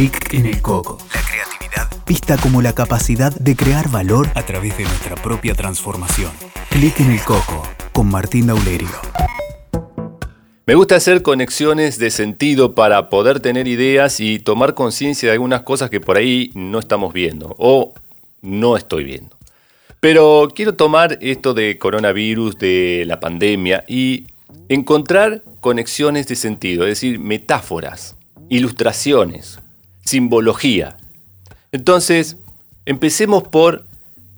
Clic en el coco. La creatividad Vista como la capacidad de crear valor a través de nuestra propia transformación. Clic en el coco con Martín Daulerio. Me gusta hacer conexiones de sentido para poder tener ideas y tomar conciencia de algunas cosas que por ahí no estamos viendo o no estoy viendo. Pero quiero tomar esto de coronavirus, de la pandemia y encontrar conexiones de sentido, es decir, metáforas, ilustraciones, simbología. Entonces, empecemos por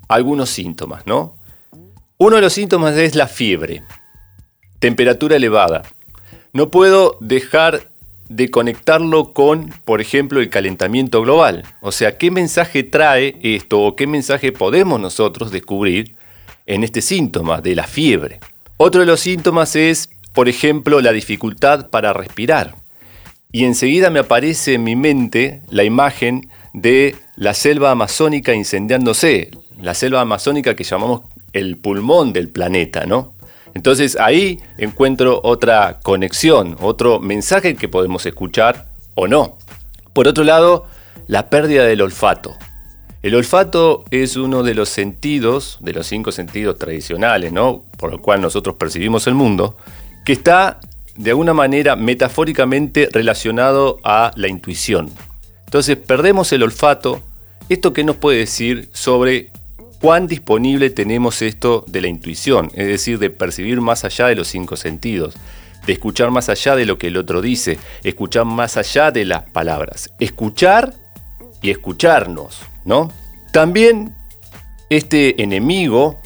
algunos síntomas, ¿no? Uno de los síntomas es la fiebre, temperatura elevada. No puedo dejar de conectarlo con, por ejemplo, el calentamiento global. O sea, ¿qué mensaje trae esto o qué mensaje podemos nosotros descubrir en este síntoma de la fiebre? Otro de los síntomas es, por ejemplo, la dificultad para respirar. Y enseguida me aparece en mi mente la imagen de la selva amazónica incendiándose, la selva amazónica que llamamos el pulmón del planeta, ¿no? Entonces ahí encuentro otra conexión, otro mensaje que podemos escuchar o no. Por otro lado, la pérdida del olfato. El olfato es uno de los sentidos, de los cinco sentidos tradicionales, ¿no? Por lo cual nosotros percibimos el mundo, que está de alguna manera metafóricamente relacionado a la intuición. Entonces perdemos el olfato. ¿Esto qué nos puede decir sobre cuán disponible tenemos esto de la intuición? Es decir, de percibir más allá de los cinco sentidos, de escuchar más allá de lo que el otro dice, escuchar más allá de las palabras. Escuchar y escucharnos, ¿no? También este enemigo,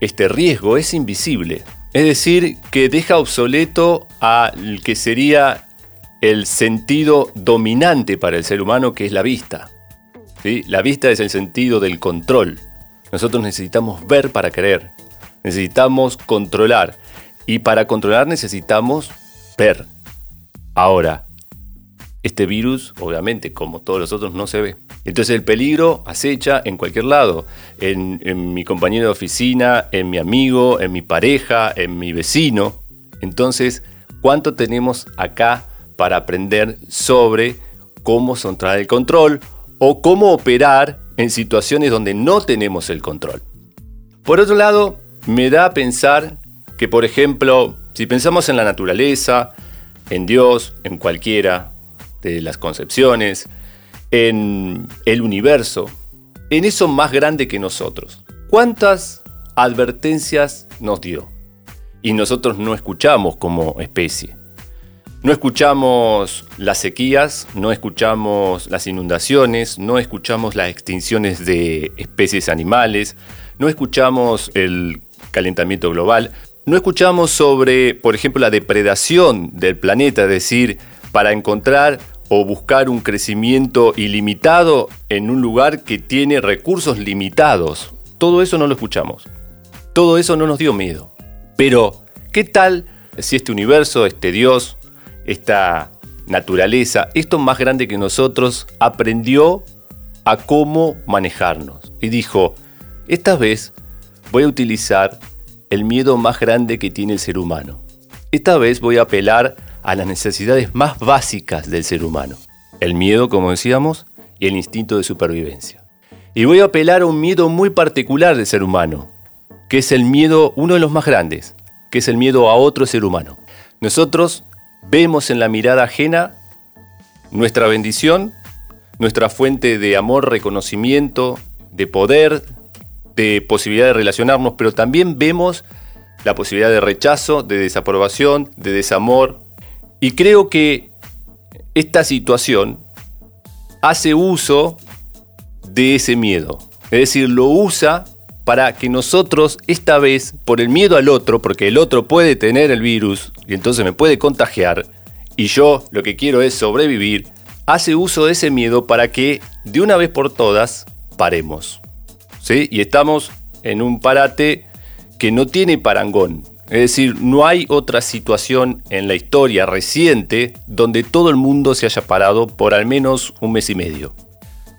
este riesgo es invisible. Es decir, que deja obsoleto al que sería el sentido dominante para el ser humano, que es la vista. ¿Sí? La vista es el sentido del control. Nosotros necesitamos ver para creer. Necesitamos controlar. Y para controlar necesitamos ver. Ahora, este virus, obviamente, como todos los otros, no se ve. Entonces el peligro acecha en cualquier lado, en, en, mi compañero de oficina, en mi amigo, en mi pareja, en mi vecino. Entonces, ¿cuánto tenemos acá para aprender sobre cómo centrar el control o cómo operar en situaciones donde no tenemos el control? Por otro lado, me da a pensar que, por ejemplo, si pensamos en la naturaleza, en Dios, en cualquiera de las concepciones, en el universo, en eso más grande que nosotros. ¿Cuántas advertencias nos dio? Y nosotros no escuchamos como especie. No escuchamos las sequías, no escuchamos las inundaciones, no escuchamos las extinciones de especies animales, no escuchamos el calentamiento global, no escuchamos sobre, por ejemplo, la depredación del planeta, es decir, para encontrar o buscar un crecimiento ilimitado en un lugar que tiene recursos limitados. Todo eso no lo escuchamos. Todo eso no nos dio miedo. Pero, ¿qué tal si este universo, este Dios, esta naturaleza, esto más grande que nosotros, aprendió a cómo manejarnos? Y dijo, esta vez voy a utilizar el miedo más grande que tiene el ser humano. Esta vez voy a apelar a las necesidades más básicas del ser humano. El miedo, como decíamos, y el instinto de supervivencia. Y voy a apelar a un miedo muy particular del ser humano, que es el miedo, uno de los más grandes, que es el miedo a otro ser humano. Nosotros vemos en la mirada ajena nuestra bendición, nuestra fuente de amor, reconocimiento, de poder, de posibilidad de relacionarnos, pero también vemos la posibilidad de rechazo, de desaprobación, de desamor, y creo que esta situación hace uso de ese miedo. Es decir, lo usa para que nosotros esta vez, por el miedo al otro, porque el otro puede tener el virus y entonces me puede contagiar, y yo lo que quiero es sobrevivir, hace uso de ese miedo para que de una vez por todas paremos. ¿Sí? Y estamos en un parate que no tiene parangón. Es decir, no hay otra situación en la historia reciente donde todo el mundo se haya parado por al menos un mes y medio.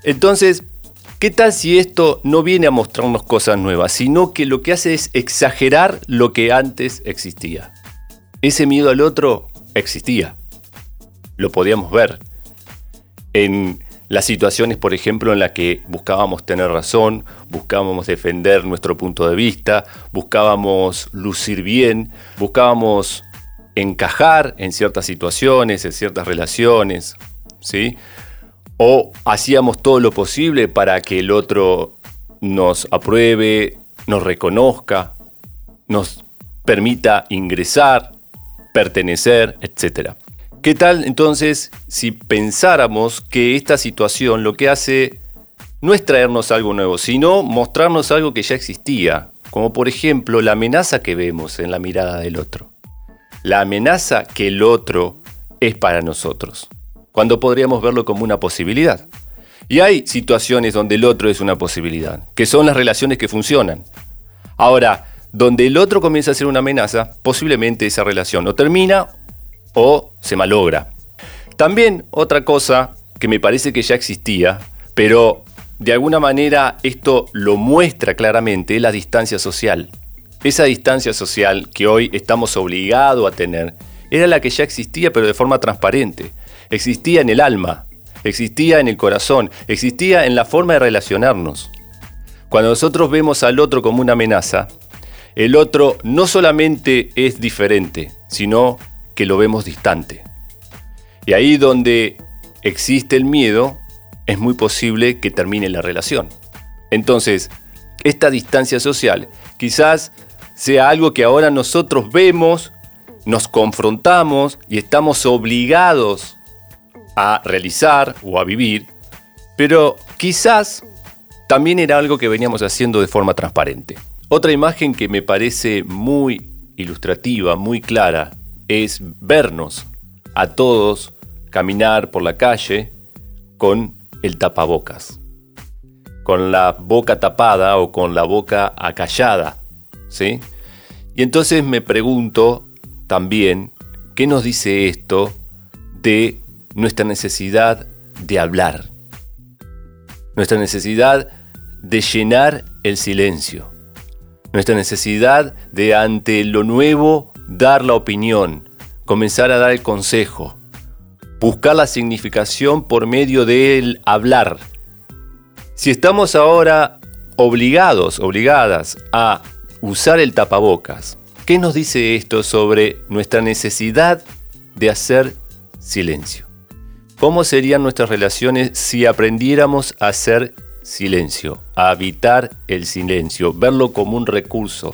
Entonces, ¿qué tal si esto no viene a mostrarnos cosas nuevas, sino que lo que hace es exagerar lo que antes existía? Ese miedo al otro existía. Lo podíamos ver en Las situaciones, por ejemplo, en las que buscábamos tener razón, buscábamos defender nuestro punto de vista, buscábamos lucir bien, buscábamos encajar en ciertas situaciones, en ciertas relaciones, ¿sí? O hacíamos todo lo posible para que el otro nos apruebe, nos reconozca, nos permita ingresar, pertenecer, etc. ¿Qué tal entonces si pensáramos que esta situación lo que hace no es traernos algo nuevo, sino mostrarnos algo que ya existía, como por ejemplo la amenaza que vemos en la mirada del otro? La amenaza que el otro es para nosotros, cuando podríamos verlo como una posibilidad. Y hay situaciones donde el otro es una posibilidad, que son las relaciones que funcionan. Ahora, donde el otro comienza a ser una amenaza, posiblemente esa relación no termina o se malogra. También otra cosa que me parece que ya existía, pero de alguna manera esto lo muestra claramente, es la distancia social. Esa distancia social que hoy estamos obligados a tener era la que ya existía pero de forma transparente. Existía en el alma, existía en el corazón, existía en la forma de relacionarnos. Cuando nosotros vemos al otro como una amenaza, el otro no solamente es diferente, sino que lo vemos distante. Y ahí donde existe el miedo, es muy posible que termine la relación. Entonces, esta distancia social quizás sea algo que ahora nosotros vemos, nos confrontamos y estamos obligados a realizar o a vivir, pero quizás también era algo que veníamos haciendo de forma transparente. Otra imagen que me parece muy ilustrativa, muy clara, es vernos a todos caminar por la calle con el tapabocas, con la boca tapada o con la boca acallada, ¿sí? Y entonces me pregunto también, ¿qué nos dice esto de nuestra necesidad de hablar? Nuestra necesidad de llenar el silencio nuestra necesidad de ante lo nuevo dar la opinión, comenzar a dar el consejo, buscar la significación por medio del hablar. Si estamos ahora obligados, obligadas a usar el tapabocas, ¿qué nos dice esto sobre nuestra necesidad de hacer silencio? ¿Cómo serían nuestras relaciones si aprendiéramos a hacer silencio, a habitar el silencio, verlo como un recurso,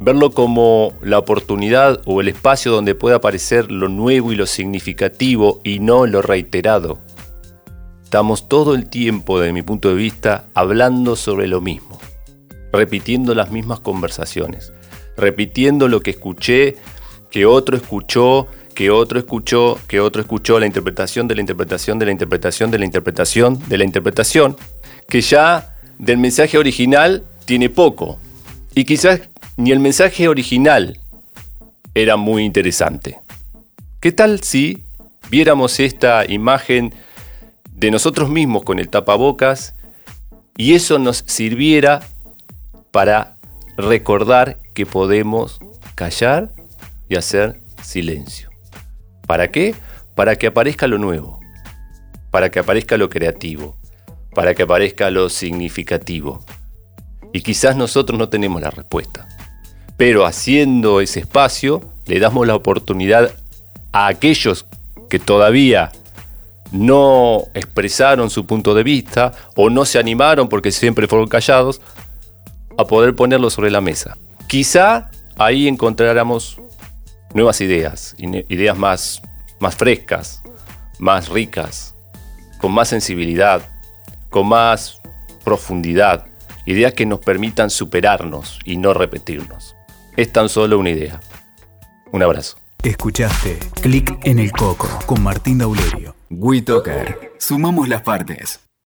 verlo como la oportunidad o el espacio donde puede aparecer lo nuevo y lo significativo y no lo reiterado. Estamos todo el tiempo, desde mi punto de vista, hablando sobre lo mismo, repitiendo las mismas conversaciones, repitiendo lo que escuché, que otro escuchó, que otro escuchó, que otro escuchó, la interpretación de la interpretación de la interpretación de la interpretación de la interpretación que ya del mensaje original tiene poco. Y quizás ni el mensaje original era muy interesante. ¿Qué tal si viéramos esta imagen de nosotros mismos con el tapabocas y eso nos sirviera para recordar que podemos callar y hacer silencio? ¿Para qué? Para que aparezca lo nuevo, para que aparezca lo creativo, para que aparezca lo significativo. Y quizás nosotros no tenemos la respuesta. Pero haciendo ese espacio, le damos la oportunidad a aquellos que todavía no expresaron su punto de vista o no se animaron porque siempre fueron callados, a poder ponerlo sobre la mesa. Quizá ahí encontráramos nuevas ideas, ideas más, más frescas, más ricas, con más sensibilidad, con más profundidad, ideas que nos permitan superarnos y no repetirnos. Es tan solo una idea. Un abrazo. Escuchaste Clic en el Coco con Martín Daulerio. WeToker. Sumamos las partes.